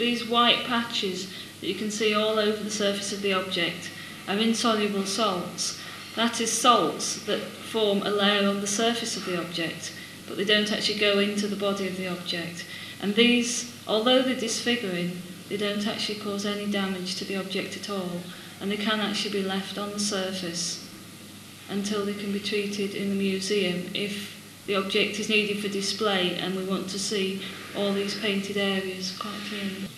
these white patches that you can see all over the surface of the object are insoluble salts. That is salts that form a layer on the surface of the object, but they don't actually go into the body of the object. And these, although they're disfiguring, they don't actually cause any damage to the object at all, and they can actually be left on the surface until they can be treated in the museum if the object is needed for display and we want to see all these painted areas quite clearly.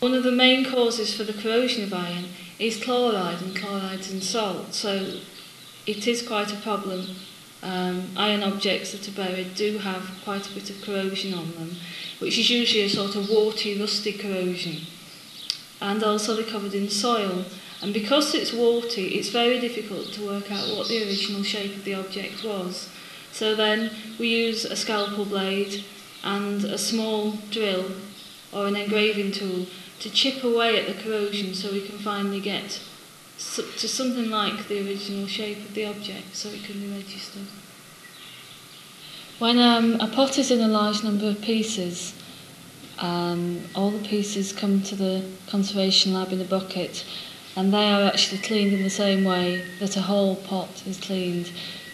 One of the main causes for the corrosion of iron is chloride and chlorides in salt, so it is quite a problem. Um, iron objects that are buried do have quite a bit of corrosion on them, which is usually a sort of warty, rusty corrosion. and also they're covered in soil. And because it's warty, it's very difficult to work out what the original shape of the object was. So then we use a scalpel blade and a small drill or an engraving tool to chip away at the corrosion so we can finally get to something like the original shape of the object so it can be registered. When um, a pot is in a large number of pieces, um, all the pieces come to the conservation lab in a bucket and they are actually cleaned in the same way that a whole pot is cleaned.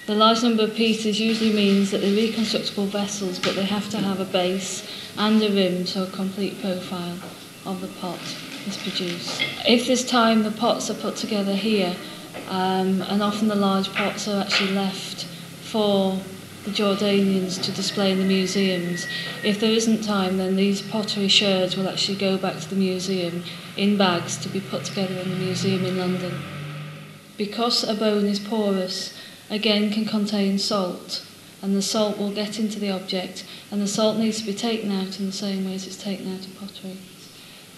The large number of pieces usually means that they're reconstructable vessels, but they have to have a base and a rim, so a complete profile of the pot is produced. If there's time, the pots are put together here, um, and often the large pots are actually left for the Jordanians to display in the museums. If there isn't time, then these pottery sherds will actually go back to the museum in bags to be put together in the museum in London. Because a bone is porous, again can contain salt, and the salt will get into the object, and the salt needs to be taken out in the same way as it's taken out of pottery.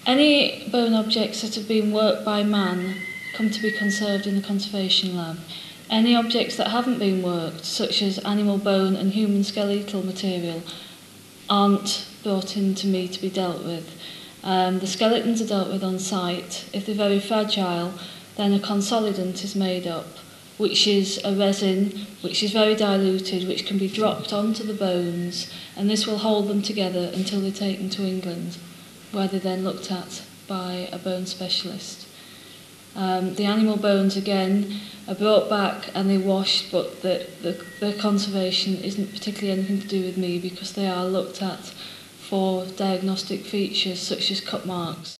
Any bone objects that have been worked by man come to be conserved in the conservation lab. Any objects that haven't been worked, such as animal bone and human skeletal material, aren't brought in to me to be dealt with. Um, the skeletons are dealt with on site. If they're very fragile, then a consolidant is made up, which is a resin which is very diluted, which can be dropped onto the bones, and this will hold them together until they're taken to England, where they're then looked at by a bone specialist. Um, the animal bones, again, are brought back and they washed, but the, the, their conservation isn't particularly anything to do with me because they are looked at for diagnostic features such as cut marks.